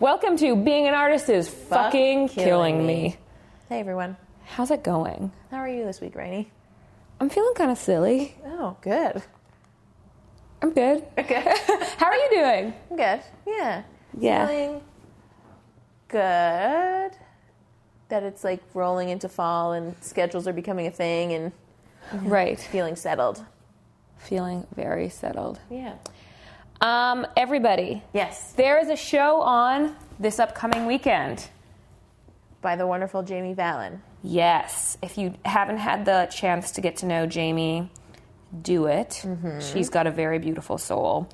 Welcome to Being an Artist is Fucking Killing, me. Hey everyone, How's it going? how are you this week, Rainey? I'm feeling kind of silly. Oh, good. I'm good. Okay, How are you doing? I'm good. Yeah, Yeah. feeling good. That it's like rolling into fall and schedules are becoming a thing and Right. feeling settled. Feeling very settled. Yeah. Um, everybody, Yes. there is a show on this upcoming weekend. By the wonderful Jamie Fallon. Yes. If you haven't had the chance to get to know Jamie, do it. She's got a very beautiful soul.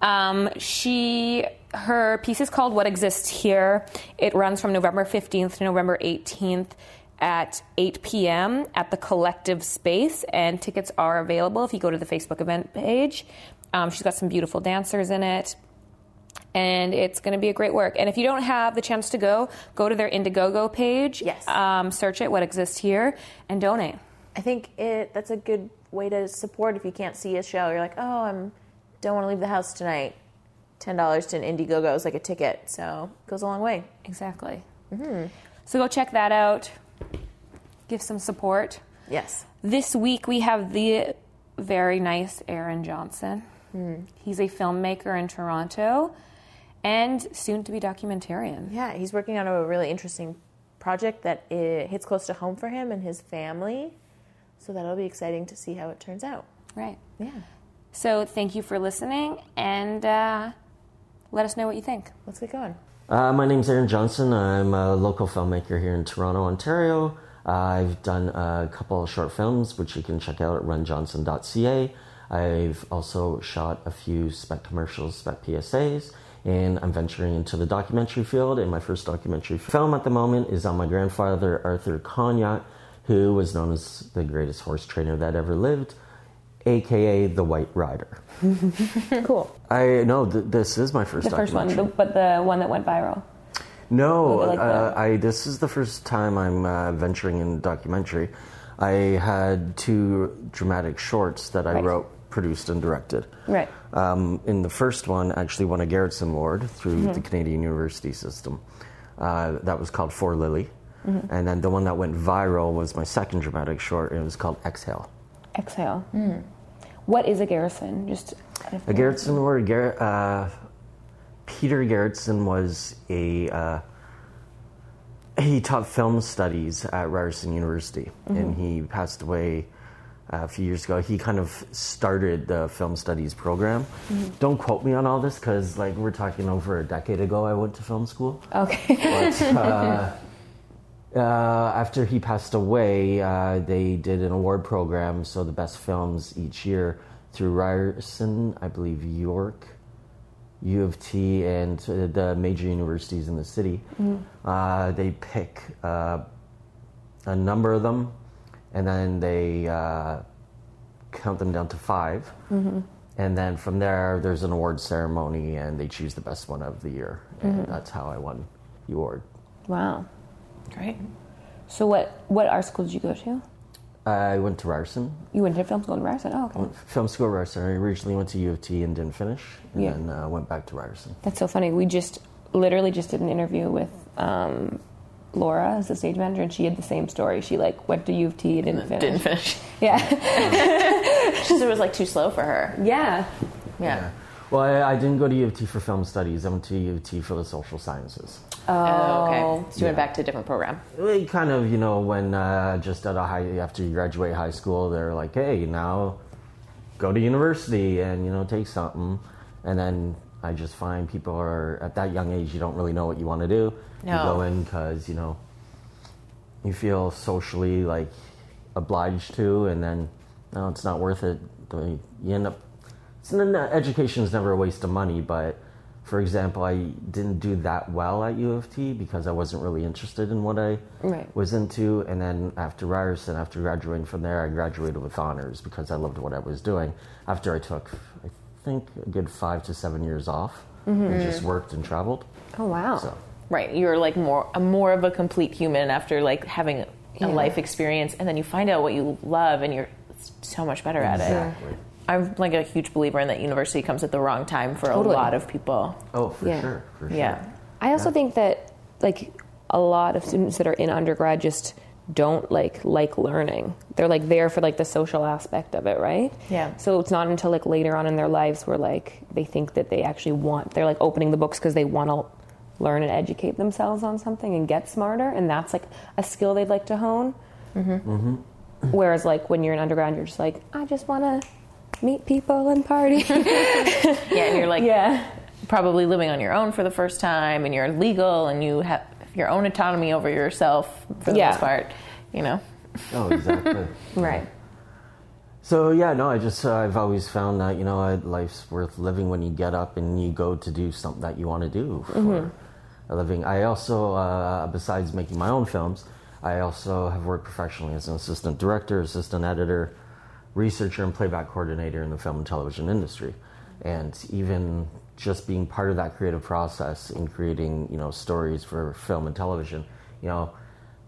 Um, she her piece is called "What Exists Here." It runs from November fifteenth to November eighteenth at 8 p.m. at the Collective Space, and tickets are available if you go to the Facebook event page. Um, she's got some beautiful dancers in it and it's going to be a great work. And if you don't have the chance to go, go to their Indiegogo page. Yes. Um, search it, what exists here, and donate. I think it that's a good way to support if you can't see a show. You're like, oh, I'm don't want to leave the house tonight. Ten dollars to an Indiegogo is like a ticket, so it goes a long way. Exactly. Hmm. So go check that out. Give some support. Yes. This week we have the very nice Aaron Johnson. He's a filmmaker in Toronto and soon to be documentarian. Yeah, he's working on a really interesting project that it hits close to home for him and his family. So that'll be exciting to see how it turns out. Right. Yeah. So thank you for listening and uh, let us know what you think. Let's get going. Uh, my name's Aaron Johnson. I'm a local filmmaker here in Toronto, Ontario. Uh, I've done a couple of short films, which you can check out at runjohnson.ca. I've also shot a few spec commercials, spec PSAs, and I'm venturing into the documentary field. And my first documentary film at the moment is on my grandfather, Arthur Cognac, who was known as the greatest horse trainer that ever lived, aka the White Rider. Cool. I know th- this is my first The first one, the, but the one that went viral. No, like uh, I. This is the first time I'm uh, venturing in documentary. I had two dramatic shorts that I Right. wrote, produced, and directed. Right. Um, in the first one, actually won a Garrettson Award through Mm-hmm. the Canadian University System. Uh, that was called For Lily, Mm-hmm. and then the one that went viral was my second dramatic short. And it was called Exhale. Exhale. What is a garrison? Just A Garrettson Award. Gar- uh, Peter Garrettson was a uh, he taught film studies at Ryerson University, and he passed away a few years ago. He kind of started the film studies program. Don't quote me on all this because, like, we're talking over a decade ago. I went to film school. okay. But uh, uh, after he passed away, uh, they did an award program. So the best films each year through Ryerson, I believe York, U of T, and the major universities in the city. Uh, they pick uh, a number of them, and then they uh, count them down to 5 And then from there, there's an award ceremony, and they choose the best one of the year. And that's how I won the award. wow. Great. So what what art school did you go to? I went to Ryerson, You went to film school in Ryerson. Oh, okay. film school at Ryerson. I originally went to U of T and didn't finish, and Yeah. then uh, went back to Ryerson. That's so funny. We just literally just did an interview with um, Laura as the stage manager, and she had the same story. She like went to U of T didn't finish. Didn't finish. Yeah. She said it was like too slow for her. yeah. Yeah. Well, I, I didn't go to U of T for film studies. I went to U of T for the social sciences. Oh, okay. So you went back to a different program. It kind of, you know, when uh, just at a high after you graduate high school, they're like, "Hey, now go to university and you know take something," and then I just find people are at that young age. You don't really know what you want to do. You go in because you know you feel socially like obliged to, and then no, it's not worth it. You end up. It's, education is never a waste of money, but for example, I didn't do that well at U of T because I wasn't really interested in what I Right. was into. And then after Ryerson, after graduating from there, I graduated with honors because I loved what I was doing. After I took, I think, a good five to seven years off and mm-hmm. just worked and traveled. Oh wow. So. Right. You're like more a more of a complete human after like having a Yeah. life experience, and then you find out what you love, and you're so much better at it. I'm like a huge believer in that university comes at the wrong time for Totally. a lot of people. Oh, for Yeah. sure, for sure. Yeah. I also think that like a lot of students that are in undergrad just don't like like learning. They're like there for like the social aspect of it, right? Yeah. So it's not until like later on in their lives where like they think that they actually want they're like opening the books because they want to learn and educate themselves on something and get smarter, and that's like a skill they'd like to hone. Whereas like when you're in undergrad, you're just like I just want to meet people and party. Yeah, and you're like yeah. probably living on your own for the first time, and you're legal, and you have your own autonomy over yourself for the Yeah. most part. You know. Oh, exactly. Right. So yeah, no, I just uh, I've always found that you know uh, life's worth living when you get up and you go to do something that you want to do for a living. I also, uh, besides making my own films, I also have worked professionally as an assistant director, assistant editor, researcher, and playback coordinator in the film and television industry, and even just being part of that creative process in creating you know stories for film and television, you know.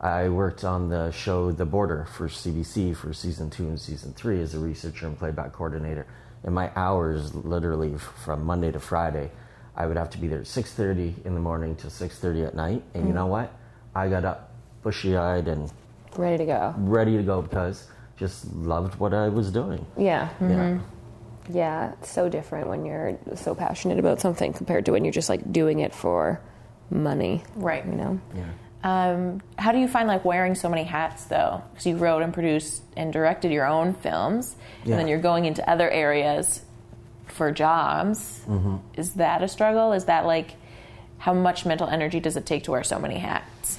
I worked on the show The Border for CBC for season two and season three as a researcher and playback coordinator. And my hours, literally from Monday to Friday, I would have to be there at six thirty in the morning to six thirty at night. And you know what? I got up bushy eyed and Ready to go. ready to go because just loved what I was doing. Yeah. Yeah. Yeah, it's so different when you're so passionate about something compared to when you're just like doing it for money. Right. You know? Yeah. Um, how do you find like wearing so many hats though? Because you wrote and produced and directed your own films, Yeah. and then you're going into other areas for jobs. Mm-hmm. Is that a struggle? Is that like how much mental energy does it take to wear so many hats?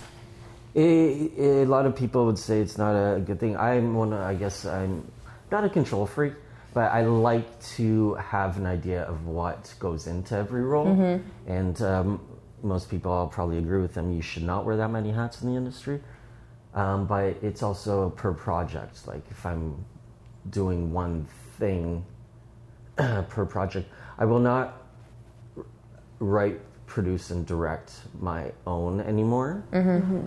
A, a lot of people would say it's not a good thing. I'm one. of- I guess I'm not a control freak, but I like to have an idea of what goes into every role. And um, most people, I'll probably agree with them. You should not wear that many hats in the industry. Um, but it's also per project. Like if I'm doing one thing per project, I will not write, produce, and direct my own anymore.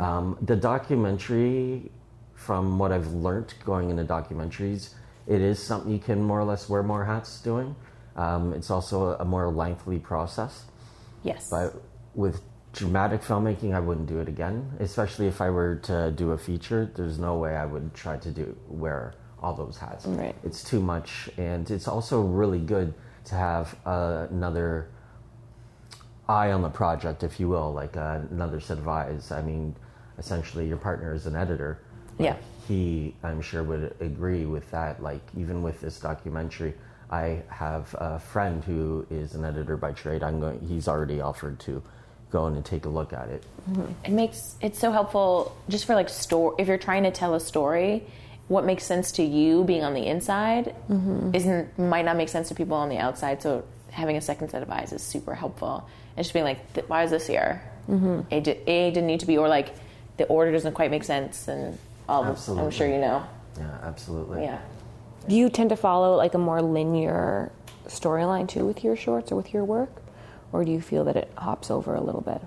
Um, the documentary, from what I've learned going into documentaries, it is something you can more or less wear more hats doing. Um, it's also a more lengthy process. Yes. But with dramatic filmmaking, I wouldn't do it again. Especially if I were to do a feature, there's no way I would try to do wear all those hats. Right. It's too much, and it's also really good to have uh, another eye on the project, if you will, like uh, another set of eyes. I mean, essentially, your partner is an editor. Yeah. He, I'm sure, would agree with that. Like, even with this documentary, I have a friend who is an editor by trade. I'm going. He's already offered to go in and take a look at it. it makes it's so helpful just for like store if you're trying to tell a story what makes sense to you being on the inside isn't might not make sense to people on the outside. So having a second set of eyes is super helpful. And just being like "Th- why is this here? A, di- a didn't need to be or like the order doesn't quite make sense and all the- i'm sure you know. Yeah, absolutely. yeah. Do you tend to follow like a more linear storyline too with your shorts or with your work? Or do you feel that it hops over a little bit?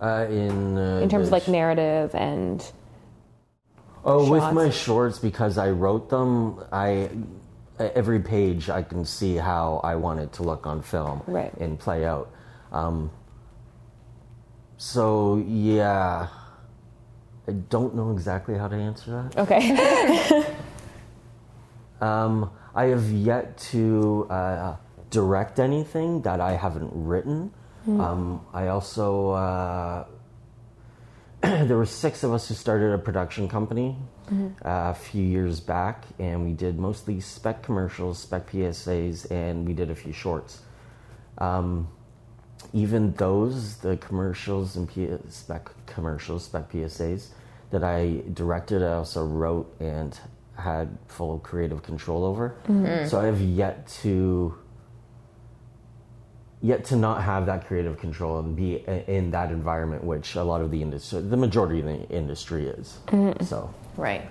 Uh, in uh, In terms of like narrative and Oh, with my shorts because I wrote them. I every page I can see how I want it to look on film Right. and play out. Um, so yeah, I don't know exactly how to answer that. Okay. Um, I have yet to uh, direct anything that I haven't written. Um, I also uh, there were six of us who started a production company uh, a few years back, and we did mostly spec commercials, spec PSAs, and we did a few shorts. Um, even those, the commercials and P- spec commercials, spec PSAs that I directed, I also wrote and had full creative control over. So I have yet to yet to not have that creative control and be in that environment, which a lot of the industry, the majority of the industry is. So, right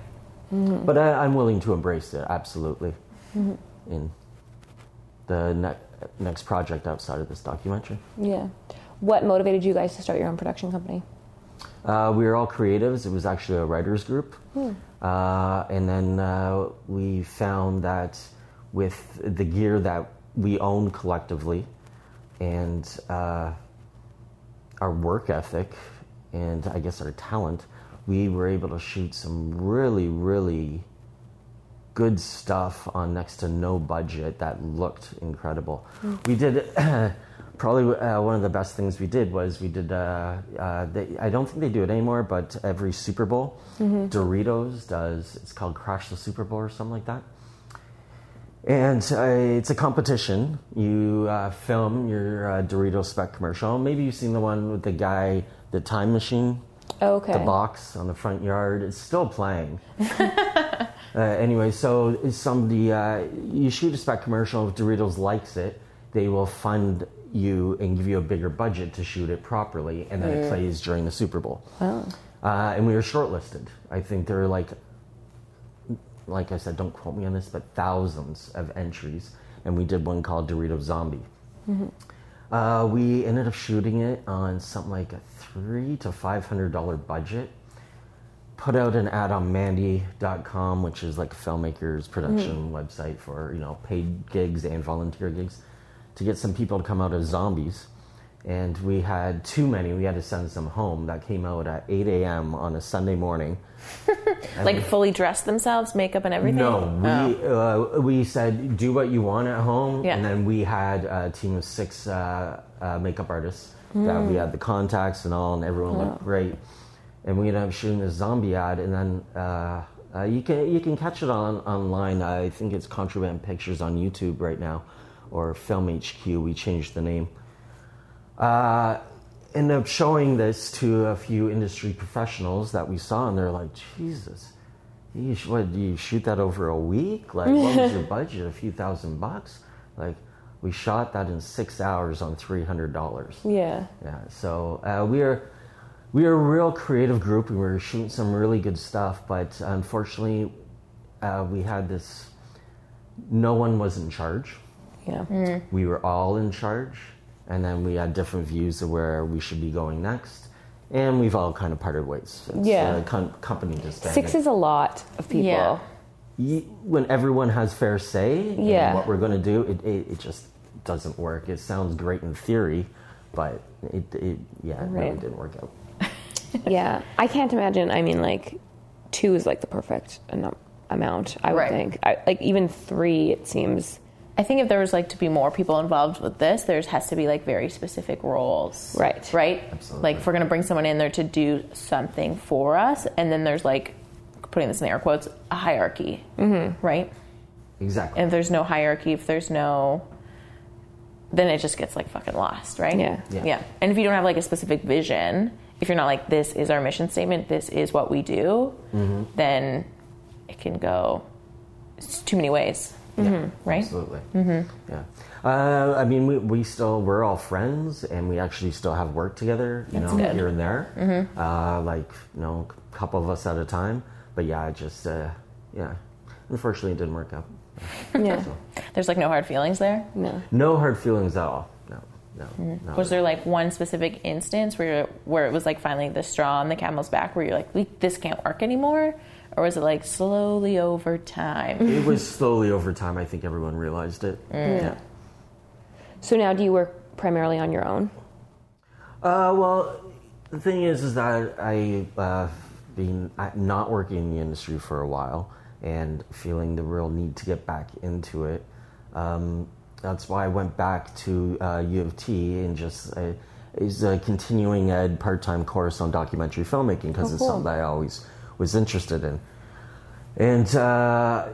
but I, I'm willing to embrace it absolutely in the ne- next project outside of this documentary. yeah. What motivated you guys to start your own production company? Uh, we were all creatives. It was actually a writers group, uh, and then uh, we found that with the gear that we own collectively, and uh, our work ethic and I guess our talent, we were able to shoot some really, really good stuff on next to no budget that looked incredible. We did probably uh, one of the best things we did was we did. Uh, uh, they, I don't think they do it anymore, but every Super Bowl, Doritos does. It's called Crash the Super Bowl or something like that. And uh, it's a competition. You uh, film your uh, Dorito spec commercial. Maybe you've seen the one with the guy, the time machine, Okay. the box on the front yard. It's still playing. uh, anyway, so somebody, uh, you shoot a spec commercial. If Doritos likes it, they will fund you and give you a bigger budget to shoot it properly, and then it plays during the Super Bowl. Oh. Uh, and we were shortlisted. I think there were like like I said, don't quote me on this, but thousands of entries, and we did one called Dorito Zombie. Uh, we ended up shooting it on something like a three to five hundred dollar budget. Put out an ad on Mandy.com, which is like a filmmaker's production website for you know paid gigs and volunteer gigs, to get some people to come out as zombies. And we had too many. We had to send some home. That came out at 8 a.m. on a Sunday morning. Like fully dress themselves, makeup and everything. No, we Oh. uh, we said do what you want at home, Yeah. and then we had a team of six uh, uh, makeup artists that we had the contacts and all, and everyone looked great. And we ended up shooting a zombie ad, and then uh, uh, you can you can catch it on online. I think it's Contraband Pictures on YouTube right now, or Film HQ. We changed the name. Uh, ended up showing this to a few industry professionals that we saw, and they're like, Jesus, you what, do you shoot that over a week? Like, what was your budget? A few thousand bucks? Like, we shot that in six hours on three hundred dollars. Yeah. Yeah, so uh, we are we are a real creative group. And we were shooting some really good stuff, but unfortunately, uh, we had this. No one was in charge. Yeah. We were all in charge, and then we had different views of where we should be going next. And we've all kind of parted ways. It's, Yeah. uh, com- company disbanded. Six is a lot of people. Yeah. Ye- when everyone has fair say in Yeah. what we're going to do, it, it, it just doesn't work. It sounds great in theory, but it, it yeah, it really didn't work out. Yeah. I can't imagine. I mean, like, two is like the perfect amount, I would Right. think. I, like, even three, it seems. I think if there was like to be more people involved with this, there has to be like very specific roles. Right. Right? Absolutely. Like if we're gonna bring someone in there to do something for us, and then there's like putting this in air quotes, a hierarchy. Mm-hmm. Right? Exactly. And if there's no hierarchy, if there's no then it just gets like fucking lost, right? Yeah. Yeah. And if you don't have like a specific vision, if you're not like this is our mission statement, this is what we do, Mm-hmm. then it can go it's too many ways. Right? Absolutely. Mm-hmm. Yeah. Uh, I mean, we, we still we're all friends, and we actually still have work together. You know, good. here and there. Uh, like you know, a couple of us at a time. But yeah, it just uh, yeah. Unfortunately, it didn't work out. Yeah. There's like no hard feelings there. No. No hard feelings at all. No. No. no. Was there like one specific instance where where it was like finally the straw on the camel's back where you're like, we, this can't work anymore? Or was it like slowly over time? It was slowly over time. I think everyone realized it. Yeah. So now do you work primarily on your own? Uh, well, the thing is, is that I uh, been uh, not working in the industry for a while and feeling the real need to get back into it. Um, that's why I went back to uh, U of T and just uh, is a continuing ed part-time course on documentary filmmaking because it's cool. something I always was interested in. And uh,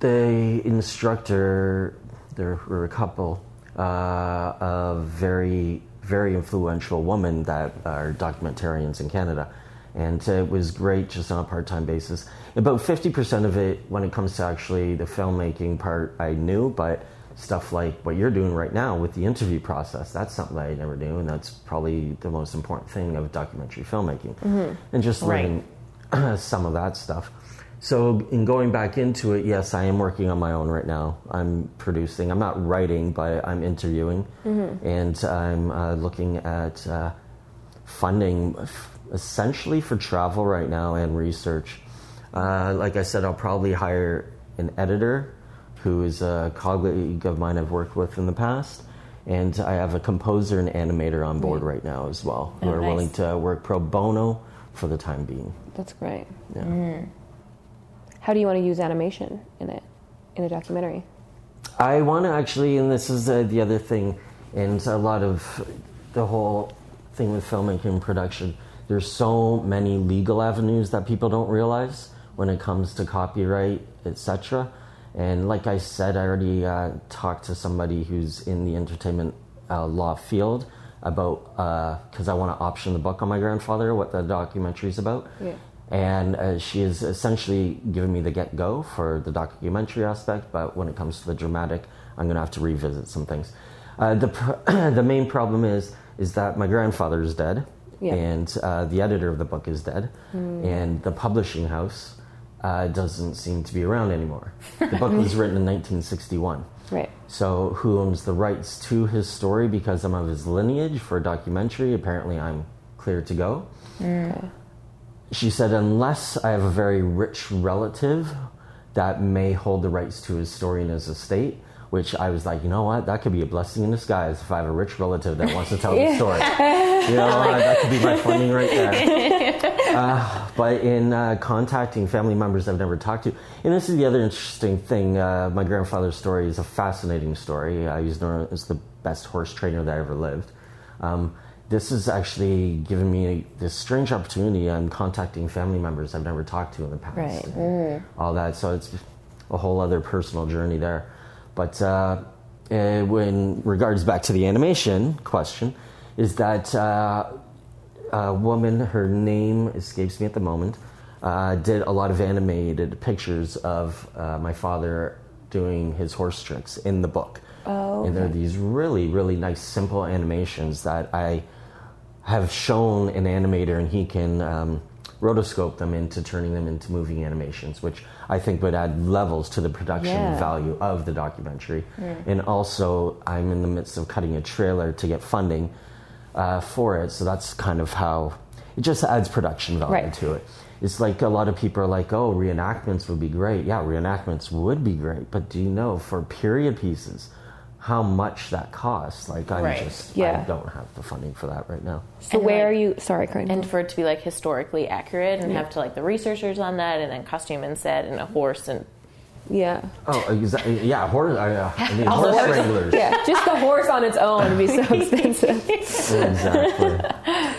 the instructor, there were a couple uh, of very, very influential women that are documentarians in Canada. And it was great just on a part time basis. About 50% of it, when it comes to actually the filmmaking part, I knew, but stuff like what you're doing right now with the interview process, that's something that I never knew. And that's probably the most important thing of documentary filmmaking. And just Right. some of that stuff. So, in going back into it, yes, I am working on my own right now. I'm producing. I'm not writing, but I'm interviewing, and I'm uh, looking at uh, funding f- essentially for travel right now and research. Uh, like I said, I'll probably hire an editor who is a colleague of mine I've worked with in the past, and I have a composer and animator on board right now as well, who Oh, are nice. willing to work pro bono for the time being. That's great. Yeah. How do you want to use animation in it, in a documentary? I want to actually, and this is uh, the other thing, and a lot of the whole thing with filmmaking and production. There's so many legal avenues that people don't realize when it comes to copyright, etc. And like I said, I already uh, talked to somebody who's in the entertainment uh, law field about because I want to option the book on my grandfather, what the documentary is about. Yeah. And uh, she has essentially given me the get go for the documentary aspect, but when it comes to the dramatic, I'm going to have to revisit some things. Uh, the pr- the main problem is is that my grandfather is dead, Yeah. and uh, the editor of the book is dead, and the publishing house uh, doesn't seem to be around anymore. The book was written in 1961. Right. So, who owns the rights to his story because I'm of his lineage for a documentary? Apparently, I'm clear to go. Mm. She said, unless I have a very rich relative that may hold the rights to his story in his estate, which I was like, you know what? That could be a blessing in disguise if I have a rich relative that wants to tell the story. You know, that could be my funding right there. Uh, but in uh, contacting family members I've never talked to, and this is the other interesting thing. Uh, my grandfather's story is a fascinating story. Uh, he's known as the best horse trainer that ever lived. Um, this has actually given me this strange opportunity. I'm contacting family members I've never talked to in the past. Right. and All that. So it's a whole other personal journey there. But uh, uh, when regards back to the animation question, is that uh, a woman, her name escapes me at the moment, uh, did a lot of animated pictures of uh, my father doing his horse tricks in the book. Oh, And they're these really, really nice, simple animations that I have shown an animator and he can um, rotoscope them into turning them into moving animations, which I think would add levels to the production Yeah. value of the documentary. And also, I'm in the midst of cutting a trailer to get funding uh, for it, so that's kind of how it just adds production value Right. to it. It's like a lot of people are like, oh, reenactments would be great. Yeah, reenactments would be great, but do you know for period pieces how much that costs? Like, I Right. just Yeah. I don't have the funding for that right now. So And, where like- are you? Sorry, Corinne. and for it to be like historically accurate and have to like the researchers on that and then costume and set and a horse and yeah. Oh, exactly. Yeah, horse. Uh, I mean, horse horse. wranglers. Yeah, just the horse on its own would be so expensive. exactly.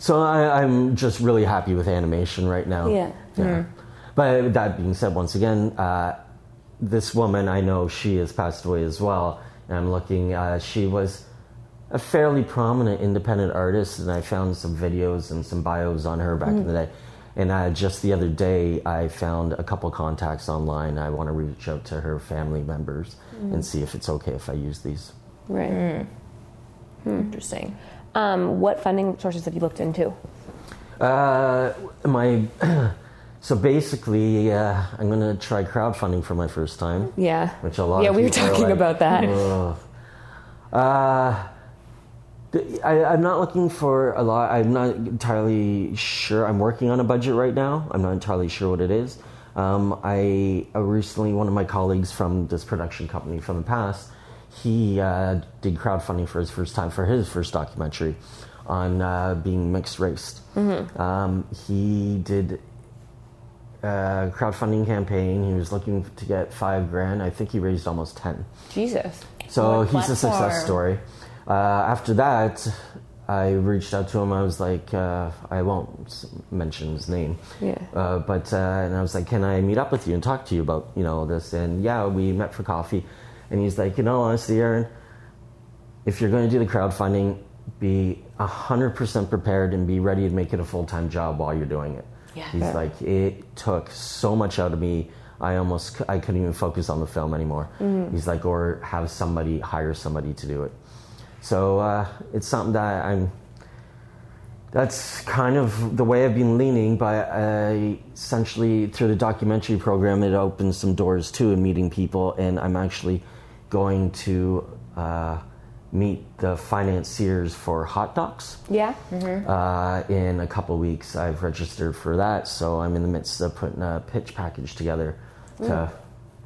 So I, I'm just really happy with animation right now. Yeah. Yeah. But that being said, once again, uh, this woman I know she has passed away as well, and I'm looking. Uh, she was a fairly prominent independent artist, and I found some videos and some bios on her back in the day. And uh, just the other day, I found a couple contacts online. I want to reach out to her family members and see if it's okay if I use these. Right. interesting. Um, what funding sources have you looked into? Uh, my so basically, uh, I'm gonna try crowdfunding for my first time. Yeah. Which a lot Yeah, of we were talking like, about that. "Ugh." Uh, th- I, I'm not looking for a lot. I'm not entirely sure. I'm working on a budget right now. I'm not entirely sure what it is. Um, I uh, recently, one of my colleagues from this production company from the past, he uh, did crowdfunding for his first time for his first documentary on uh, being mixed raced. Um, he did a crowdfunding campaign. He was looking to get five grand. I think he raised almost ten. Jesus. So What he's a success story. Uh, after that, I reached out to him. I was like, uh, I won't mention his name. Yeah. Uh, but uh, and I was like, can I meet up with you and talk to you about you know this? And yeah, we met for coffee. And he's like, you know, honestly, Aaron, if you're going to do the crowdfunding, be hundred percent prepared and be ready to make it a full time job while you're doing it. Yeah. He's Yeah. like, it took so much out of me. I almost I couldn't even focus on the film anymore. He's like, or have somebody hire somebody to do it. So uh, it's something that I'm. That's kind of the way I've been leaning, but I essentially through the documentary program, it opens some doors too, in meeting people. And I'm actually going to uh, meet the financiers for Hot Docs Yeah. uh, in a couple weeks. I've registered for that, so I'm in the midst of putting a pitch package together to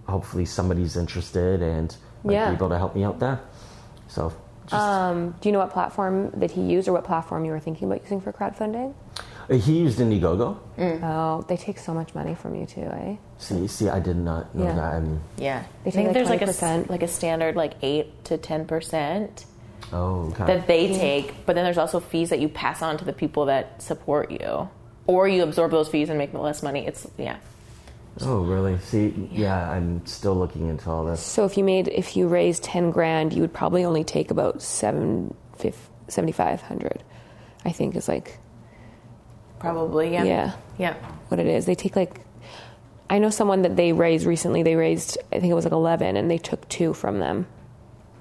hopefully somebody's interested and might Yeah. be able to help me out there. So Um, do you know what platform that he used or what platform you were thinking about using for crowdfunding? Uh, He used Indiegogo. Oh, they take so much money from you too, eh? See, see, I did not know Yeah. that. I'm, Yeah, They I take think like there's like a 20%. s- like a standard like eight to ten percent oh, okay. that they take, but then there's also fees that you pass on to the people that support you, or you absorb those fees and make less money. It's yeah, oh, really? See, yeah, I'm still looking into all this. So if you made if you raised ten grand, you would probably only take about seven seventy five hundred. I think is like probably yeah, yeah yeah. what it is. They take like I know someone that they raised recently. They raised I think it was like eleven, and they took two from them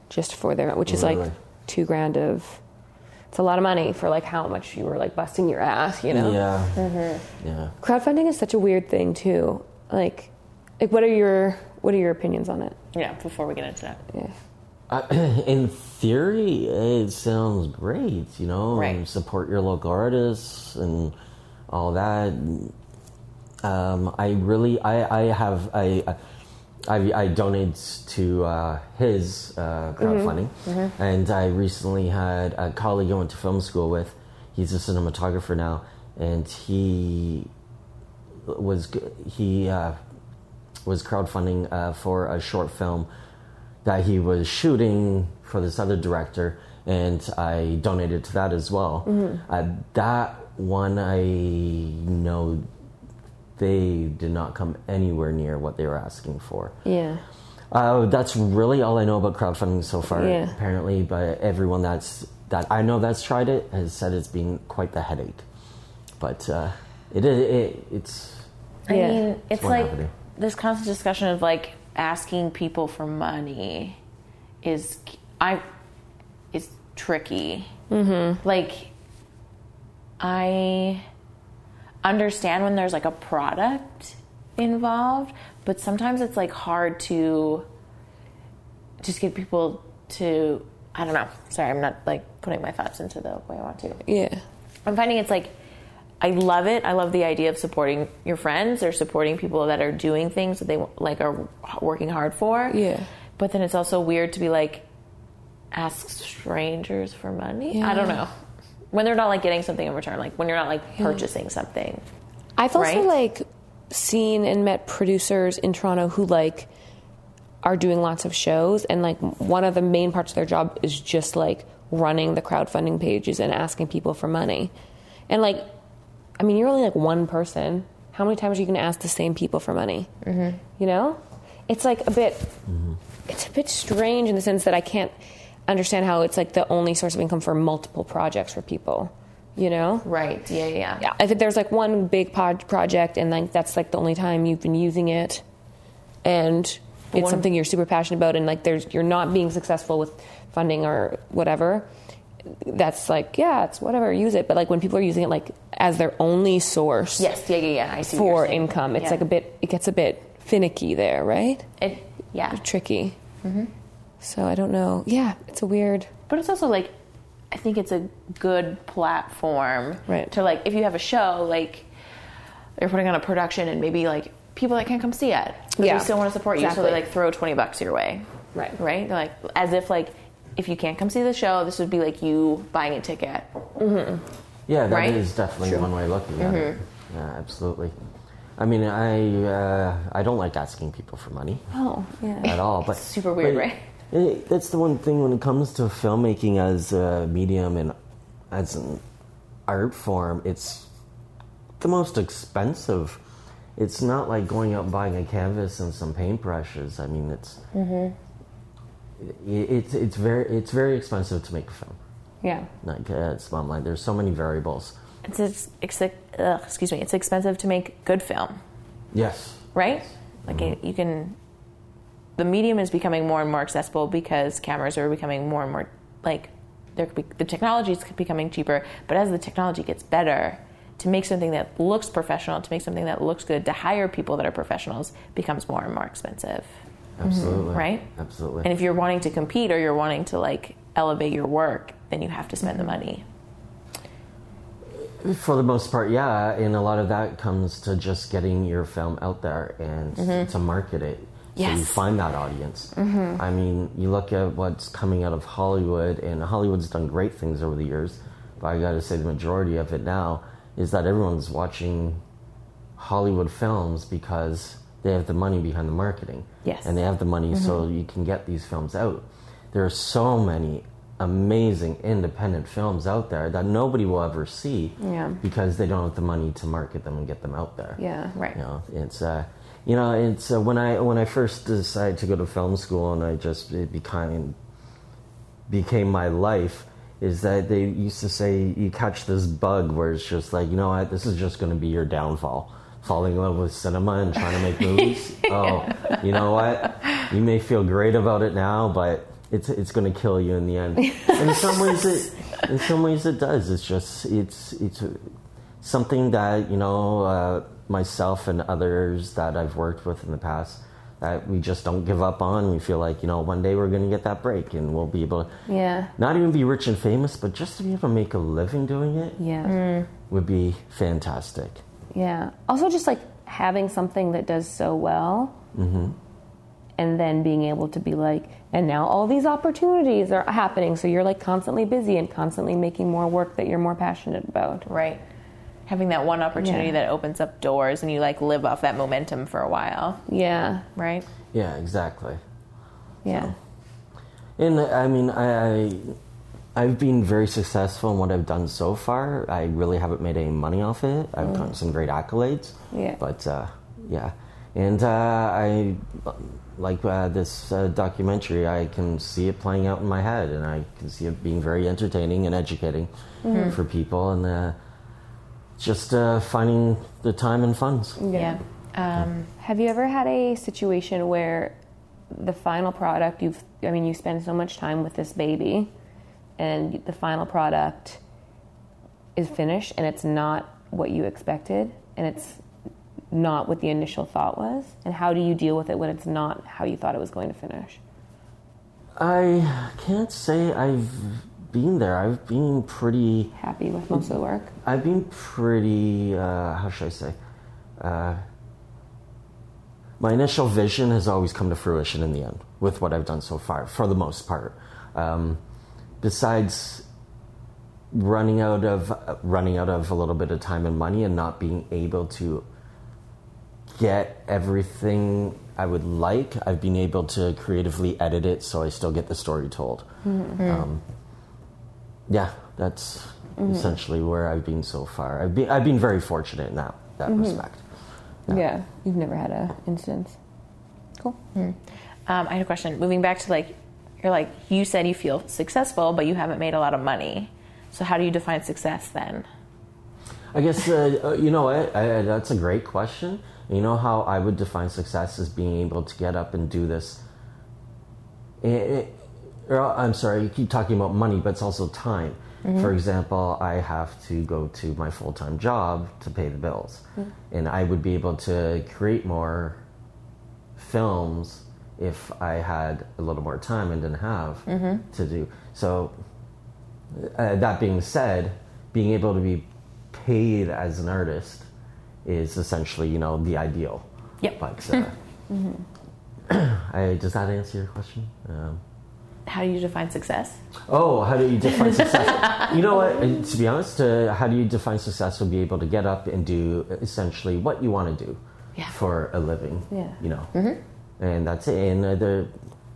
just for their which is Really? like two grand of. It's a lot of money for like how much you were like busting your ass, you know. Yeah, Mm-hmm. yeah. Crowdfunding is such a weird thing too. Like, like what are your what are your opinions on it? Yeah, before we get into that. Yeah. Uh, in theory, it sounds great. You know, Right. support your local artists and all that. Um, I really, I, I have, I, I, I donate to uh, his uh, crowdfunding, and I recently had a colleague I went to film school with. He's a cinematographer now, and he was he uh, was crowdfunding uh, for a short film that he was shooting for this other director, and I donated to that as well. Uh, that one, I know they did not come anywhere near what they were asking for. Yeah. Uh, that's really all I know about crowdfunding so far. Yeah. Apparently, but everyone that's that I know that's tried it has said it's been quite the headache. But uh, it, it, it it's I Yeah. mean, it's one like avenue. this constant discussion of like asking people for money is I is tricky. Mm-hmm. Like I understand when there's like a product involved, but sometimes it's like hard to just get people to I don't know. Sorry, I'm not like putting my thoughts into the way I want to. Yeah. I'm finding it's like I love it. I love the idea of supporting your friends or supporting people that are doing things that they like are working hard for. Yeah. But then it's also weird to be like ask strangers for money. Yeah. I don't know. When they're not like getting something in return, like when you're not like purchasing something. I've also like seen and met producers in Toronto who like are doing lots of shows and like one of the main parts of their job is just like running the crowdfunding pages and asking people for money. And like I mean you're only like one person. How many times are you going to ask the same people for money? Mm-hmm. You know? It's like a bit it's a bit strange in the sense that I can't understand how it's like the only source of income for multiple projects for people. You know? Right. Yeah, yeah. Yeah, if there's like one big pod project and like that's like the only time you've been using it, and it's one- something you're super passionate about, and like there's you're not being successful with funding or whatever, that's like yeah, it's whatever, use it. But like when people are using it like as their only source Yes, yeah, yeah, yeah. I see for income, it's Yeah. like a bit it gets a bit finicky there, right? it, yeah. Tricky. Mm-hmm. So I don't know. Yeah, it's a weird. But it's also like, I think it's a good platform Right. to like, if you have a show, like you're putting on a production and maybe like people that can't come see it, but Yeah, they still want to support you, so they like throw twenty bucks your way, Right. Right? They're like as if like if you can't come see the show, this would be like you buying a ticket. Yeah, that is Right? definitely one way of looking at it. Mm-hmm. Yeah, absolutely. I mean, I uh, I don't like asking people for money Oh yeah. at all, but super weird, but right? it- that's the one thing when it comes to filmmaking as a medium and as an art form. It's the most expensive. It's not like going out and buying a canvas and some paintbrushes. I mean, it's Mm-hmm. It, it's it's very it's very expensive to make a film. Yeah. Like uh, it's bottom line. There's so many variables. It's, it's, it's ugh, excuse me, it's expensive to make good film. Yes. right? Like it, you can, the medium is becoming more and more accessible because cameras are becoming more and more like there could be the technology is becoming cheaper. But as the technology gets better, to make something that looks professional, to make something that looks good, to hire people that are professionals becomes more and more expensive, Absolutely. right? Absolutely. And if you're wanting to compete or you're wanting to like elevate your work, then you have to spend the money. For the most part, yeah, and a lot of that comes to just getting your film out there and Mm-hmm. to market it. So you find that audience. Mm-hmm. I mean, you look at what's coming out of Hollywood, and Hollywood's done great things over the years, but I got to say the majority of it now is that everyone's watching Hollywood films because they have the money behind the marketing. Yes. And they have the money so you can get these films out. There are so many amazing independent films out there that nobody will ever see Yeah. because they don't have the money to market them and get them out there. Yeah. Right. You know, it's uh, you know, it's uh, when I when I first decided to go to film school and I just it became became my life is that they used to say you catch this bug where it's just like you know what this is just going to be your downfall falling in love with cinema and trying to make movies oh you know what you may feel great about it now but it's it's going to kill you in the end in some ways it in some ways it does it's just it's it's something that you know uh, myself and others that I've worked with in the past that we just don't give up on. We feel like you know one day we're going to get that break and we'll be able to Yeah. not even be rich and famous, but just to be able to make a living doing it Yeah. would be fantastic. Yeah. Also, just like having something that does so well, mm-hmm. and then being able to be like, and now all these opportunities are happening. So you're like constantly busy and constantly making more work that you're more passionate about. Right. Having that one opportunity Yeah. that opens up doors and you like live off that momentum for a while, Yeah. right? Yeah, exactly. Yeah. And I mean, I, I I've been very successful in what I've done so far. I really haven't made any money off it. I've gotten some great accolades. Yeah. But uh, yeah, and uh, I like uh, this uh, documentary. I can see it playing out in my head, and I can see it being very entertaining and educating for people, and uh, just uh, finding the time and funds. Yeah. Um, Have you ever had a situation where the final product you've I mean you spend so much time with this baby and the final product is finished and it's not what you expected and it's not what the initial thought was and how do you deal with it when it's not how you thought it was going to finish? I can't say I've been there. I've been pretty. Happy with most of the work? I've been pretty. Uh, how should I say? Uh, my initial vision has always come to fruition in the end with what I've done so far, for the most part. Um, besides running out of running out of a little bit of time and money and not being able to get everything I would like, I've been able to creatively edit it so I still get the story told. Um, yeah, that's essentially where I've been so far. I've been I've been very fortunate in that that respect. Yeah. You've never had a instance. Cool. um, I had a question. Moving back to like, you're like, you said you feel successful, but you haven't made a lot of money. So how do you define success then? I guess uh, uh, you know? I, I- that's a great question. You know how I would define success as being able to get up and do this. Eh, eh, or, I'm sorry, you keep talking about money, but it's also time. For example, I have to go to my full time job to pay the bills, and I would be able to create more films if I had a little more time and didn't have to do. So uh, that being said, being able to be paid as an artist is essentially, you know, the ideal. Yep. But uh, I, does that answer your question? Um, How do you define success? oh, how do you define success? you know what? To be honest, uh, how do you define success? Will be able to get up and do essentially what you want to do Yeah. for a living. Yeah. You know, and that's it. And uh, the,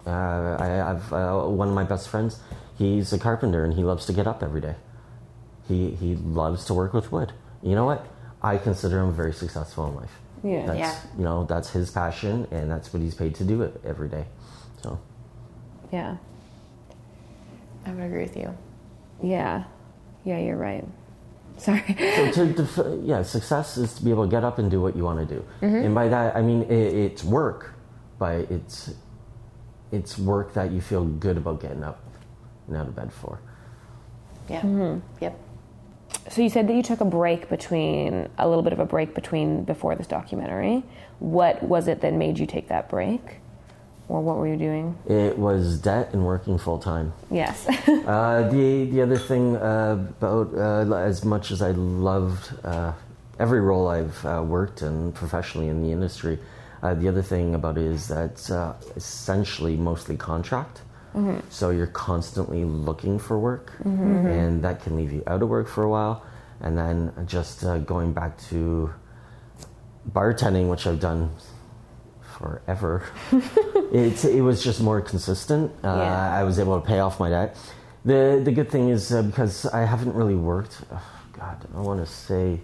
uh, I have uh, one of my best friends. He's a carpenter, and he loves to get up every day. He he loves to work with wood. You know what? I consider him very successful in life. Yeah. That's, Yeah. You know, that's his passion, and that's what he's paid to do it every day. So. Yeah. I would agree with you. Yeah. Yeah, you're right. Sorry. So to def- yeah, success is to be able to get up and do what you want to do, and by that I mean it, it's work, but it's it's work that you feel good about getting up and out of bed for. Yeah. Yep. So you said that you took a break between a little bit of a break between before this documentary. What was it that made you take that break? Or what were you doing? It was debt and working full time. Yes. Uh, the the other thing uh, about uh, as much as I loved uh, every role I've uh, worked in professionally in the industry, Uh, the other thing about it is that it's uh, essentially mostly contract. So you're constantly looking for work, and that can leave you out of work for a while. And then just uh, going back to bartending, which I've done forever, it, it was just more consistent. Uh, Yeah. I was able to pay off my debt. The, the good thing is uh, because I haven't really worked, oh, God, I want to say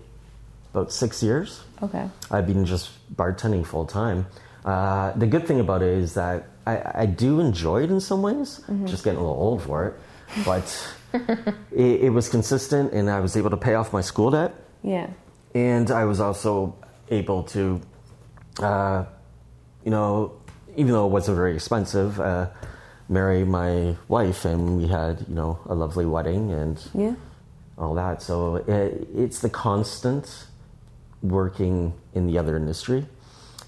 about six years. Okay. I've been just bartending full time. Uh, the good thing about it is that I, I do enjoy it in some ways. Just getting a little old for it, but it, it was consistent, and I was able to pay off my school debt, Yeah. and I was also able to, uh, you know, even though it wasn't very expensive, uh, marry my wife, and we had you know a lovely wedding and Yeah. all that. So it, it's the constant working in the other industry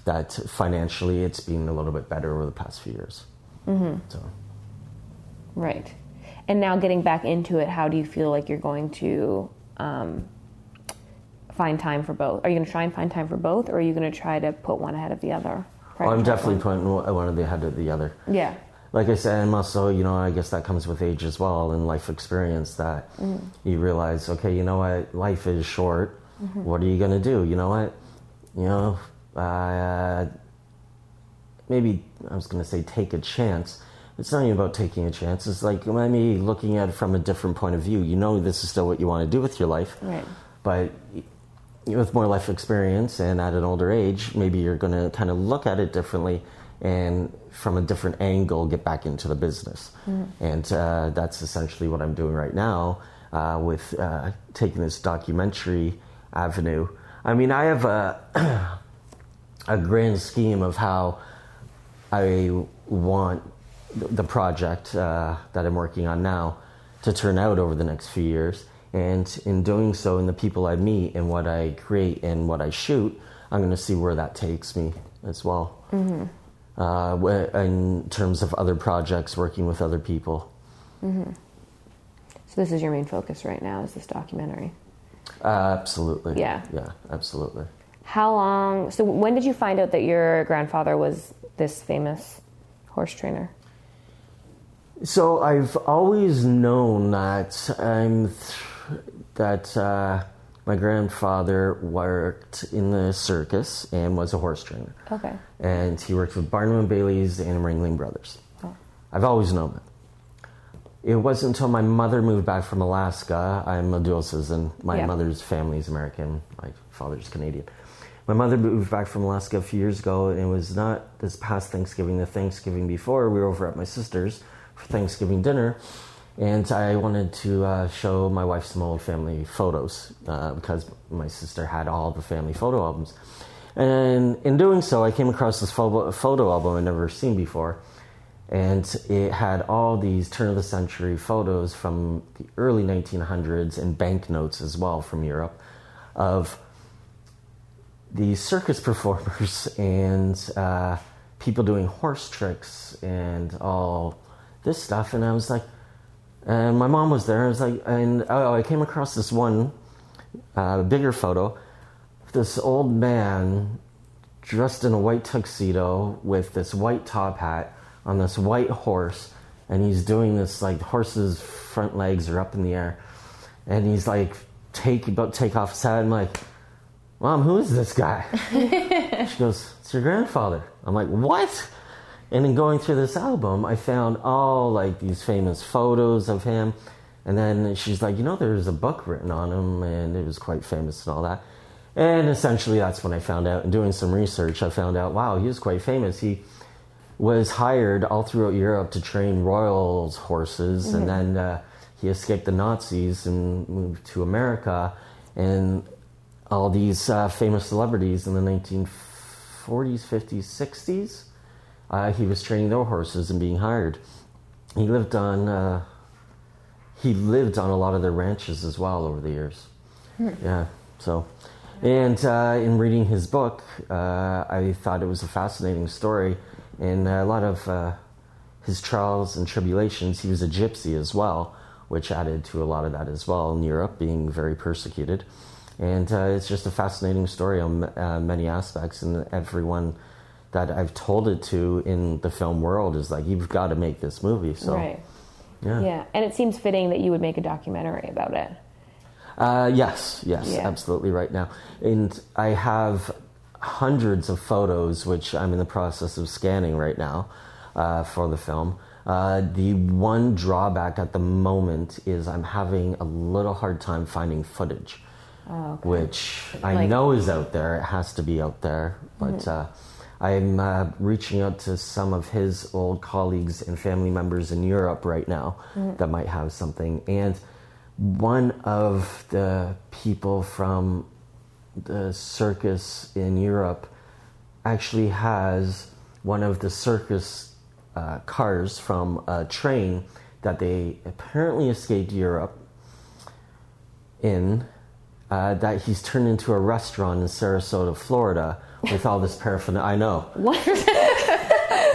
that financially it's been a little bit better over the past few years. Mm-hmm. So Right. And now getting back into it, how do you feel like you're going to um, find time for both? Are you going to try and find time for both, or are you going to try to put one ahead of the other? well, I'm definitely one? putting one one of the ahead of the other. Yeah. Like I said, and also, you know, I guess that comes with age as well and life experience that you realize, okay, you know what, life is short. What are you going to do? You know what? You know, uh, maybe I was going to say take a chance. It's not even about taking a chance. It's like maybe looking at it from a different point of view. You know, this is still what you want to do with your life, Right. but with more life experience and at an older age, maybe you're going to kind of look at it differently and from a different angle get back into the business. And uh, that's essentially what I'm doing right now uh, with uh, taking this documentary avenue. I mean, I have a, a grand scheme of how I want the project uh, that I'm working on now to turn out over the next few years. And in doing so, in the people I meet and what I create and what I shoot, I'm going to see where that takes me as well. Uh, in terms of other projects, working with other people. So this is your main focus right now, is this documentary. Uh, absolutely. Yeah. Yeah, absolutely. How long? So when did you find out that your grandfather was this famous horse trainer? So I've always known that I'm th- that uh, my grandfather worked in the circus and was a horse trainer, Okay. and he worked with Barnum and Bailey's and Ringling Brothers. Oh. I've always known that. It wasn't until my mother moved back from Alaska. I'm a dual citizen. My Yeah. mother's family is American. My father's Canadian. My mother moved back from Alaska a few years ago, and it was not this past Thanksgiving. The Thanksgiving before, we were over at my sister's for Thanksgiving dinner, and I wanted to uh, show my wife some old family photos uh, because my sister had all the family photo albums. And in doing so, I came across this photo, photo album I'd never seen before and it had all these turn of the century photos from the early 1900s and banknotes as well from Europe of these circus performers and uh, people doing horse tricks and all this stuff. And I was like, and my mom was there. I was like, and oh, I came across this one uh, bigger photo. This old man dressed in a white tuxedo with this white top hat on this white horse and he's doing this like horse's front legs are up in the air and he's like take about to take off his hat. I'm like mom who is this guy? She goes it's your grandfather. I'm like what? And in going through this album i found all like these famous photos of him and then she's like you know there's a book written on him and it was quite famous and all that. And essentially that's when i found out and doing some research i found out wow he was quite famous. He was hired all throughout Europe to train royals' horses, and then uh, he escaped the Nazis and moved to America. And all these uh, famous celebrities in the 1940s, 50s, 60s, uh, he was training their horses and being hired. He lived on uh, he lived on a lot of their ranches as well over the years. Yeah, so. And uh, in reading his book, uh, I thought it was a fascinating story and a lot of uh, his trials and tribulations. He was a gypsy as well, which added to a lot of that as well in Europe, being very persecuted. And uh, it's just a fascinating story on uh, many aspects, and everyone that I've told it to in the film world is like, you've got to make this movie. So, Right. yeah. Yeah, and it seems fitting that you would make a documentary about it. Uh, yes, yes, Yeah. absolutely right now. And I have hundreds of photos, which I'm in the process of scanning right now uh, for the film. Uh, the one drawback at the moment is I'm having a little hard time finding footage, which I Like- know is out there. It has to be out there, but. Uh, I'm uh, reaching out to some of his old colleagues and family members in Europe right now that might have something. And one of the people from the circus in Europe actually has one of the circus uh, cars from a train that they apparently escaped Europe in uh, that he's turned into a restaurant in Sarasota, Florida, with all this paraphernalia. I know. What?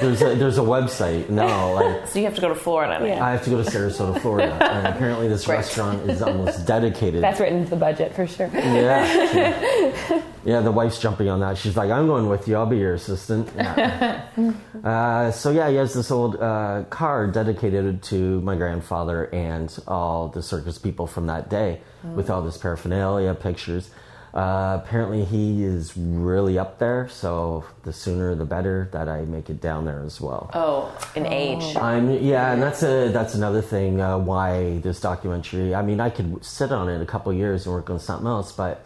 There's a, there's a website. No, like So you have to go to Florida. now. Yeah. I have to go to Sarasota, Florida, and apparently this Right. restaurant is almost dedicated. That's written into the budget for sure. yeah, yeah. Yeah, The wife's jumping on that. She's like, "I'm going with you. I'll be your assistant." Yeah. uh, so yeah, he has this old uh, car dedicated to my grandfather and all the circus people from that day, with all this paraphernalia, pictures. Uh, apparently, he is really up there. So the sooner the better that I make it down there as well. Oh, an age. I'm yeah, and that's a that's another thing uh, why this documentary. I mean, I could sit on it a couple years and work on something else, but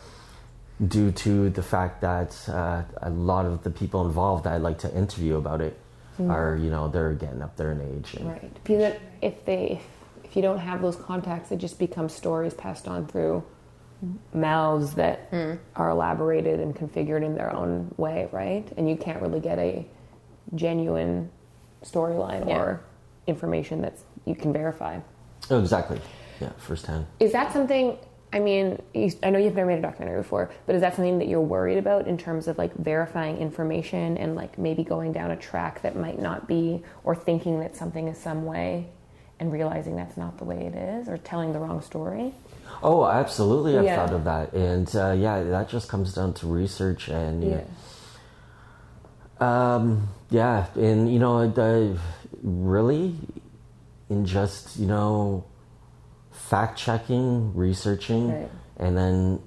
due to the fact that uh, a lot of the people involved that I'd like to interview about it are you know they're getting up there in age. And, Right. Because if they, if you don't have those contacts, it just becomes stories passed on through mouths that hmm. are elaborated and configured in their own way, right? And you can't really get a genuine storyline Yeah. or information that you can verify. Oh, exactly. Yeah, firsthand. Is that something? I mean, you, I know you've never made a documentary before, but is that something that you're worried about in terms of like verifying information and like maybe going down a track that might not be, or thinking that something is some way, and realizing that's not the way it is, or telling the wrong story? Oh, absolutely. I've Yeah. thought of that, and uh, yeah, that just comes down to research and yeah. Um, yeah, and you know, the, really, in just you know, fact checking, researching, Right. and then,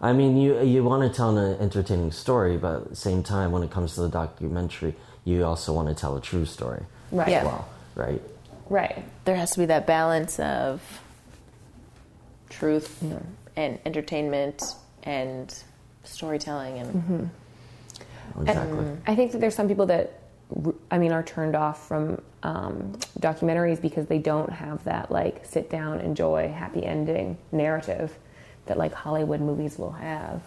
I mean, you you want to tell an entertaining story, but at the same time, when it comes to the documentary, you also want to tell a true story Right. as Yeah. well, right? Right. There has to be that balance of truth and entertainment and storytelling and Exactly. I think that there's some people that, I mean, are turned off from um, documentaries because they don't have that like sit down, enjoy, happy ending narrative that like Hollywood movies will have.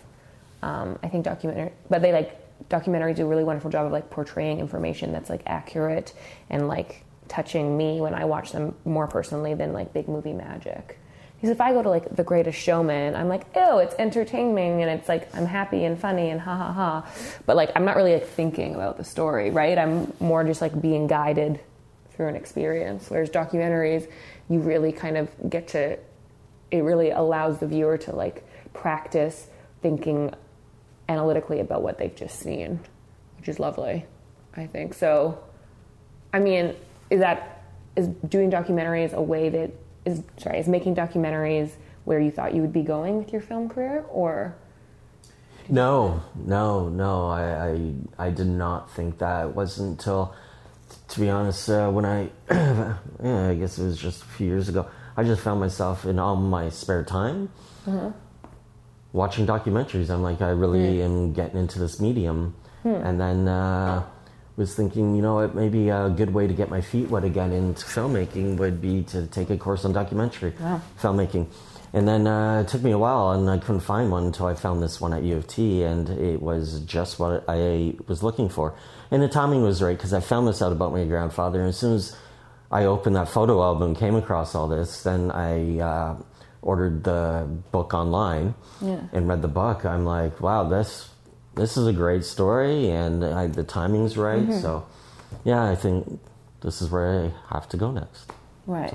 Um, I think documentary, but they like documentaries do a really wonderful job of like portraying information that's like accurate and like touching me when I watch them more personally than like big movie magic. Because if I go to like The Greatest Showman, I'm like, ew, it's entertaining and it's like I'm happy and funny and ha ha ha. But like I'm not really like thinking about the story, right? I'm more just like being guided through an experience. Whereas documentaries, you really kind of get to it really allows the viewer to like practice thinking analytically about what they've just seen, which is lovely, I think. So I mean, is that is doing documentaries a way that is sorry, is making documentaries where you thought you would be going with your film career or No, no, no. I, I, I did not think that. It wasn't until, to be honest, uh, when I, yeah, I guess it was just a few years ago. I just found myself in all my spare time watching documentaries. I'm like, I really am getting into this medium, and then uh, was thinking, you know what, maybe a good way to get my feet wet again into filmmaking would be to take a course on documentary filmmaking. And then uh, it took me a while, and I couldn't find one until I found this one at U of T, and it was just what I was looking for. And the timing was right because I found this out about my grandfather, and as soon as I opened that photo album, came across all this, then I uh, ordered the book online and read the book. I'm like, wow, this this is a great story, and I, the timing's right. So, yeah, I think this is where I have to go next. right.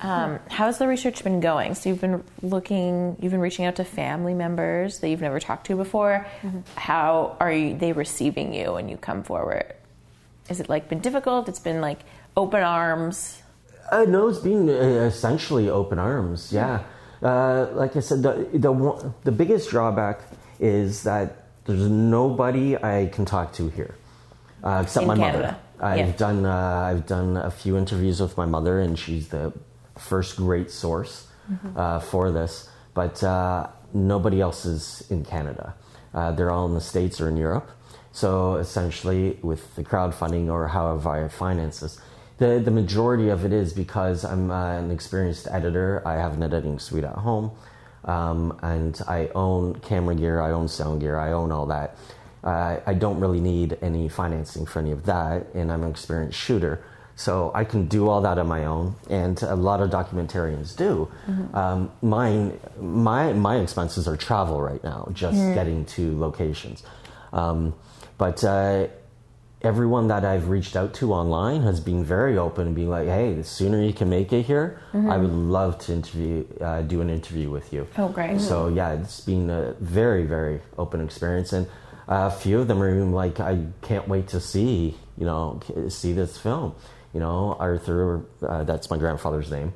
Um, how's the research been going? So you've been looking, you've been reaching out to family members that you've never talked to before. How are you, they receiving you when you come forward? Is it like been difficult? It's been like open arms. Uh, no, it's been uh, essentially open arms. Yeah, uh, like I said, the the the biggest drawback is that there's nobody I can talk to here uh, except In my Canada. mother. I've Yeah. done uh, I've done a few interviews with my mother, and she's the first great source uh, for this. But uh, nobody else is in Canada. Uh, they're all in the states or in Europe. So essentially, with the crowdfunding or however I finance this, the the majority of it is because I'm uh, an experienced editor. I have an editing suite at home, um, and I own camera gear. I own sound gear. I own all that. Uh, I don't really need any financing for any of that, and I'm an experienced shooter, so I can do all that on my own. And a lot of documentarians do. Um, mine, my my expenses are travel right now, just getting to locations. Um, but uh, everyone that I've reached out to online has been very open and being like, "Hey, the sooner you can make it here, I would love to interview, uh, do an interview with you." Oh, great. So yeah, it's been a very very open experience, and a few of them are even like, "I can't wait to see you know see this film." You know, Arthur, uh, that's my grandfather's name.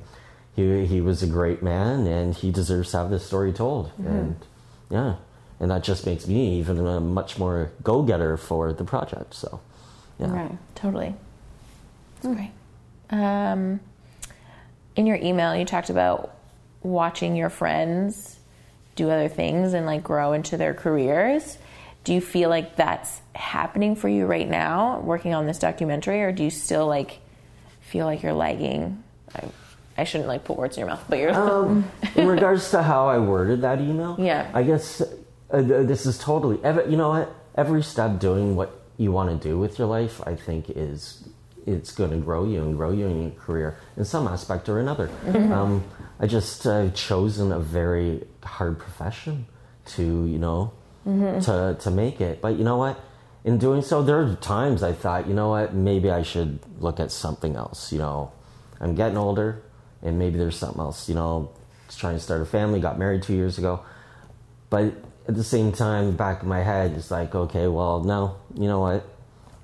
He he was a great man, and he deserves to have this story told. And yeah, and that just makes me even a much more go getter for the project. So. Yeah. Right, totally. That's great. Um, in your email, you talked about watching your friends do other things and like grow into their careers. Do you feel like that's happening for you right now, working on this documentary, or do you still like feel like you're lagging? I, I shouldn't like put words in your mouth, but you're. Um, in regards to how I worded that email, Yeah. I guess uh, this is totally. Every, you know what? Every step doing what you want to do with your life, I think, is it's going to grow you and grow you in your career in some aspect or another. Um, I just uh, chosen a very hard profession to you know to to make it. But you know what? In doing so, there are times I thought, you know what? Maybe I should look at something else. You know, I'm getting older, and maybe there's something else. You know, trying to start a family. Got married two years ago, but at the same time, back in my head, it's like, okay, well, no, you know what?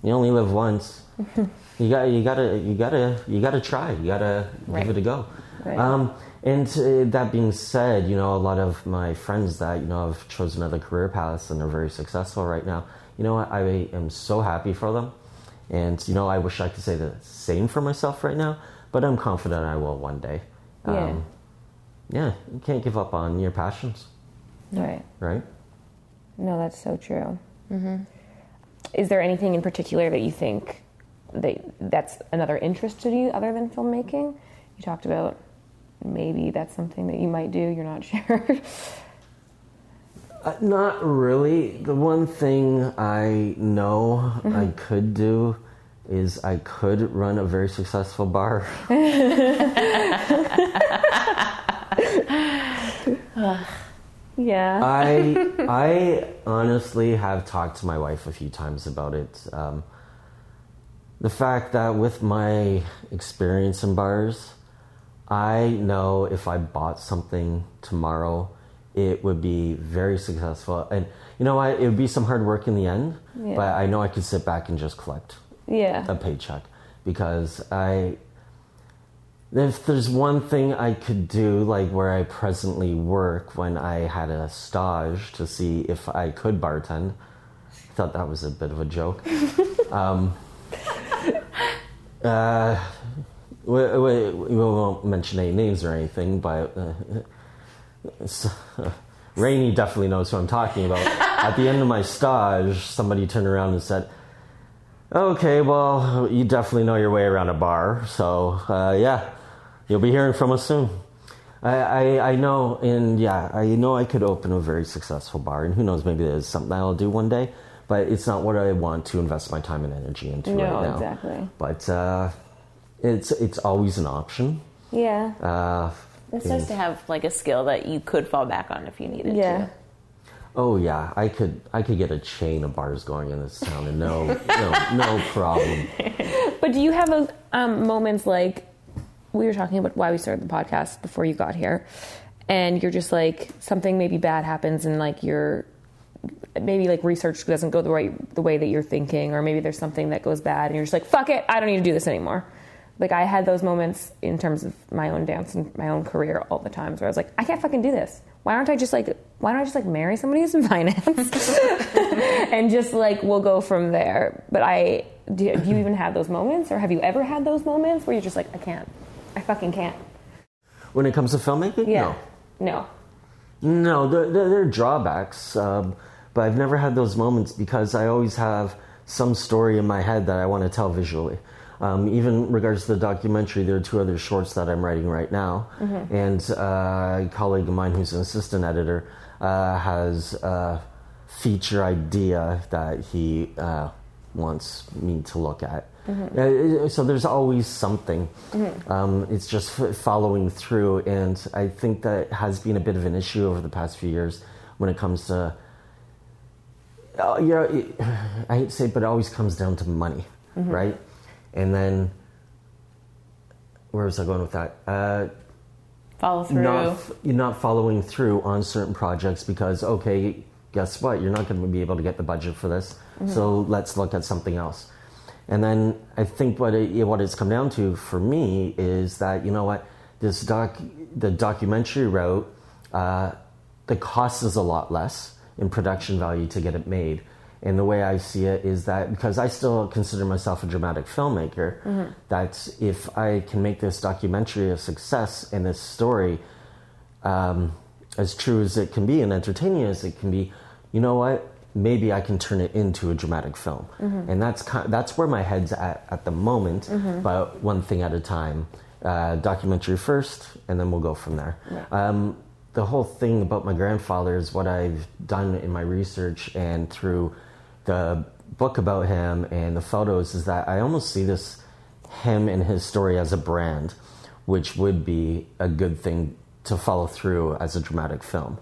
You only live once. you got, you gotta, you gotta, you gotta try. You gotta Right. give it a go. Right. Um, and uh, that being said, you know, a lot of my friends that you know have chosen other career paths and are very successful right now. You know, what? I am so happy for them, and you know, I wish I could say the same for myself right now, but I'm confident I will one day. Yeah. yeah, you can't give up on your passions, Right. right? No, that's so true. Mm-hmm. Is there anything in particular that you think that that's another interest to you other than filmmaking? You talked about maybe that's something that you might do. You're not sure. Uh, not really. The one thing I know I could do is I could run a very successful bar. yeah. I I honestly have talked to my wife a few times about it. Um, the fact that with my experience in bars, I know if I bought something tomorrow, it would be very successful. And you know what? It would be some hard work in the end, Yeah. but I know I could sit back and just collect yeah. a paycheck because I if there's one thing I could do like where I presently work when I had a stage to see if I could bartend. I thought that was a bit of a joke. Um, uh, we, we, we won't mention any names or anything but uh, it's- Rainey definitely knows who I'm talking about. At the end of my stage somebody turned around and said Okay, well, you definitely know your way around a bar, so uh, yeah, you'll be hearing from us soon. I, I, I know, and yeah, I know I could open a very successful bar, and who knows, maybe there's something I'll do one day, but it's not what I want to invest my time and energy into No, right now. exactly. But uh, it's it's always an option. Yeah. Uh, It's nice to have like a skill that you could fall back on if you needed Yeah. to. oh yeah, I could I could get a chain of bars going in this town, and no no no problem. But do you have those um, moments like we were talking about why we started the podcast before you got here, and you're just like something maybe bad happens and like you're maybe like research doesn't go the right the way that you're thinking, or maybe there's something that goes bad and you're just like fuck it, I don't need to do this anymore. Like I had those moments in terms of my own dance and my own career all the times where I was like, I can't fucking do this. Why aren't I just like why don't I just like marry somebody who's in finance and just like we'll go from there. But I do, do you even have those moments or have you ever had those moments where you're just like I can't. I fucking can't. When it comes to filmmaking, Yeah. No. No, there, there, there are drawbacks, um, but I've never had those moments because I always have some story in my head that I want to tell visually. Um, even regards to the documentary, there are two other shorts that I'm writing right now, and uh, a colleague of mine who's an assistant editor uh, has a feature idea that he uh, wants me to look at. Uh, so there's always something. Um, it's just f- following through, and I think that has been a bit of an issue over the past few years when it comes to. Uh, you know, it, I hate to say, it, but it always comes down to money, right? And then, where was I going with that? Uh, Follow through. not you're not following through on certain projects because okay guess what you're not going to be able to get the budget for this so let's look at something else and then i think what it, what it's come down to for me is that you know what this doc the documentary route uh, the cost is a lot less in production value to get it made and the way I see it is that because I still consider myself a dramatic filmmaker, that if I can make this documentary a success and this story um, as true as it can be and entertaining as it can be, you know what? Maybe I can turn it into a dramatic film, and that's kind that's where my head's at at the moment. But one thing at a time, uh, documentary first, and then we'll go from there. Um, the whole thing about my grandfather is what I've done in my research and through the book about him and the photos is that I almost see this him and his story as a brand, which would be a good thing to follow through as a dramatic film.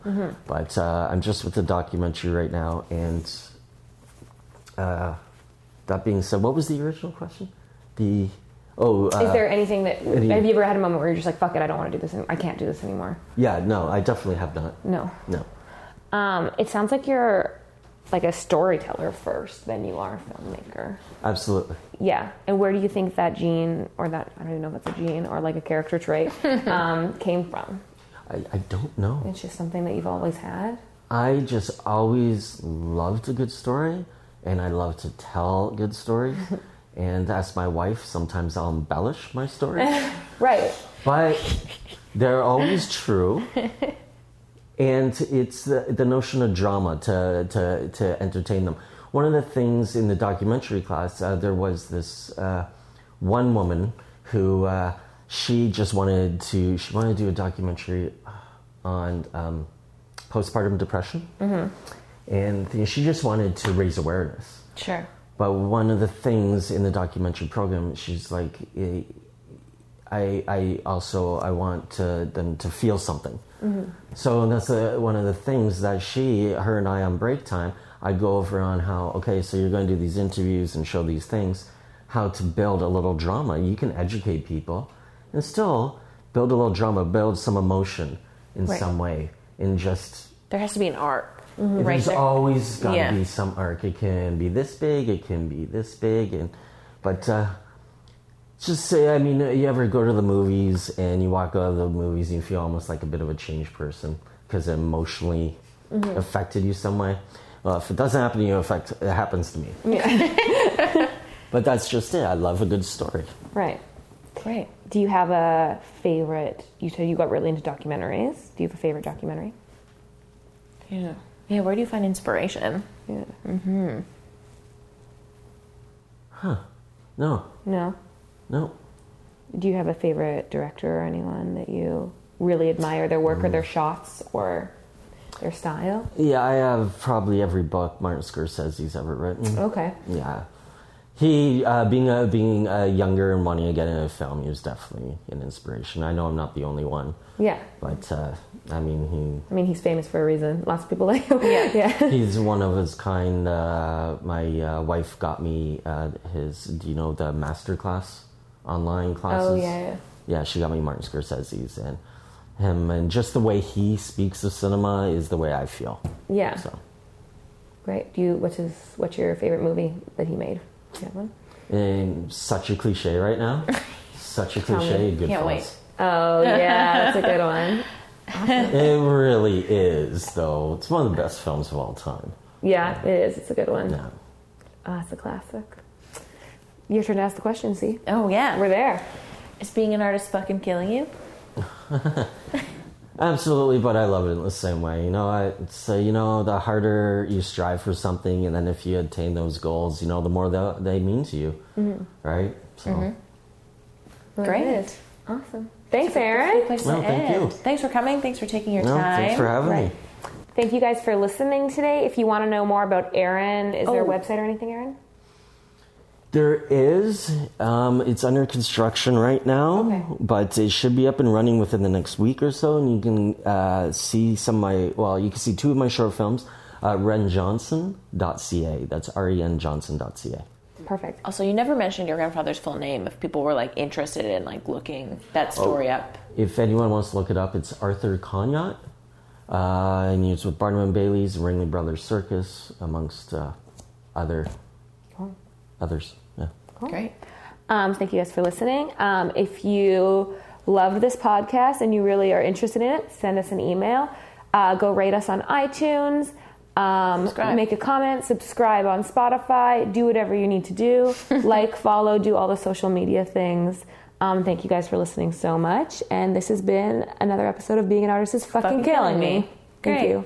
But uh, I'm just with the documentary right now, and uh, that being said, what was the original question? The oh, uh, Is there anything that any- have you ever had a moment where you're just like fuck it, I don't want to do this. I can't do this anymore. yeah, no, I definitely have not. No. No. Um, it sounds like you're like a storyteller first, then you are a filmmaker. Absolutely. Yeah. And where do you think that gene, or that, I don't even know if it's a gene or like a character trait, um, came from? I, I don't know. It's just something that you've always had? I just always loved a good story, and I love to tell good stories. and as my wife, sometimes I'll embellish my stories, Right. but they're always true. And it's the, the notion of drama to, to, to entertain them. One of the things in the documentary class, uh, there was this uh, one woman who uh, she just wanted to she wanted to do a documentary on um, postpartum depression, and she just wanted to raise awareness. Sure. But one of the things in the documentary program, she's like, I, I also I want to, them to feel something. So that's uh one of the things that she, her and I on break time, I go over on how okay, so you're going to do these interviews and show these things, how to build a little drama. You can educate people and still build a little drama, build some emotion in Right. some way, and just There has to be an arc. Mm-hmm. Right there's there. always got to Yeah. be some arc. It can be this big, it can be this big, and but uh, just say, I mean, you ever go to the movies and you walk out of the movies and you feel almost like a bit of a changed person because it emotionally Mm-hmm. affected you some way. Well, if it doesn't happen to you, affect it happens to me. but that's just it. I love a good story. Right. Great. Do you have a favorite? You said you got really into documentaries. Do you have a favorite documentary? Yeah. Yeah. Where do you find inspiration? Yeah. Mm-hmm. Huh. No, No. no. Do you have a favorite director or anyone that you really admire their work or their shots or their style? Yeah, I have probably every book Martin Scorsese's ever written. Okay. Yeah, he uh, being a being a younger and wanting to get into film, he was definitely an inspiration. I know I'm not the only one, Yeah. but uh, I mean he. I mean, he's famous for a reason. Lots of people like him. Yeah. yeah. he's one of his kind. Uh, my uh, wife got me uh, his. Do you know the master class online classes? Oh yeah. yeah. yeah, she got me Martin Scorsese's and him, and just the way he speaks of cinema is the way I feel. Yeah. So, Great. Do you? What's his? What's your favorite movie that he made? Do you have one? and such a cliche right now. Such a Tell me. cliche. Good Can't wait. Oh yeah, that's a good one. It really is, though. It's one of the best films of all time. Yeah, it is. It's a good one. Yeah. Oh, it's a classic. Your turn to ask the question. See, Oh yeah. we're there. Is being an artist fucking killing you? Absolutely, but I love it in the same way. You know, I, it's uh, you know, the harder you strive for something, and then if you attain those goals, you know, the more they, they mean to you, right? So, Well, Great. it is. Awesome. Thanks, Aaron. place Well, to thank end. you. Thanks for coming. Thanks for taking your no, time. thanks for having Right. me. Thank you guys for listening today. If you want to know more about Aaron, is there a Oh. website or anything, Aaron? There is. Um, it's under construction right now, Okay. but it should be up and running within the next week or so. And you can uh, see some of my, well, you can see two of my short films, uh, renjohnson.ca. That's R E N Johnson.ca. Perfect. Also, you never mentioned your grandfather's full name. If people were like interested in like looking that story up. If anyone wants to look it up, it's Arthur Konyot. Uh, and it's with Barnum and Bailey's, Ringling Brothers Circus, amongst uh, other others. Yeah. Great. Um, thank you guys for listening. Um, if you love this podcast and you really are interested in it, send us an email. Uh, go rate us on iTunes. Um, Subscribe. make a comment, subscribe on Spotify, do whatever you need to do. like, follow, do all the social media things. Um, thank you guys for listening so much. And this has been another episode of Being an Artist is Fucking, Fucking Killing Killing Me. Me. Thank Great. you.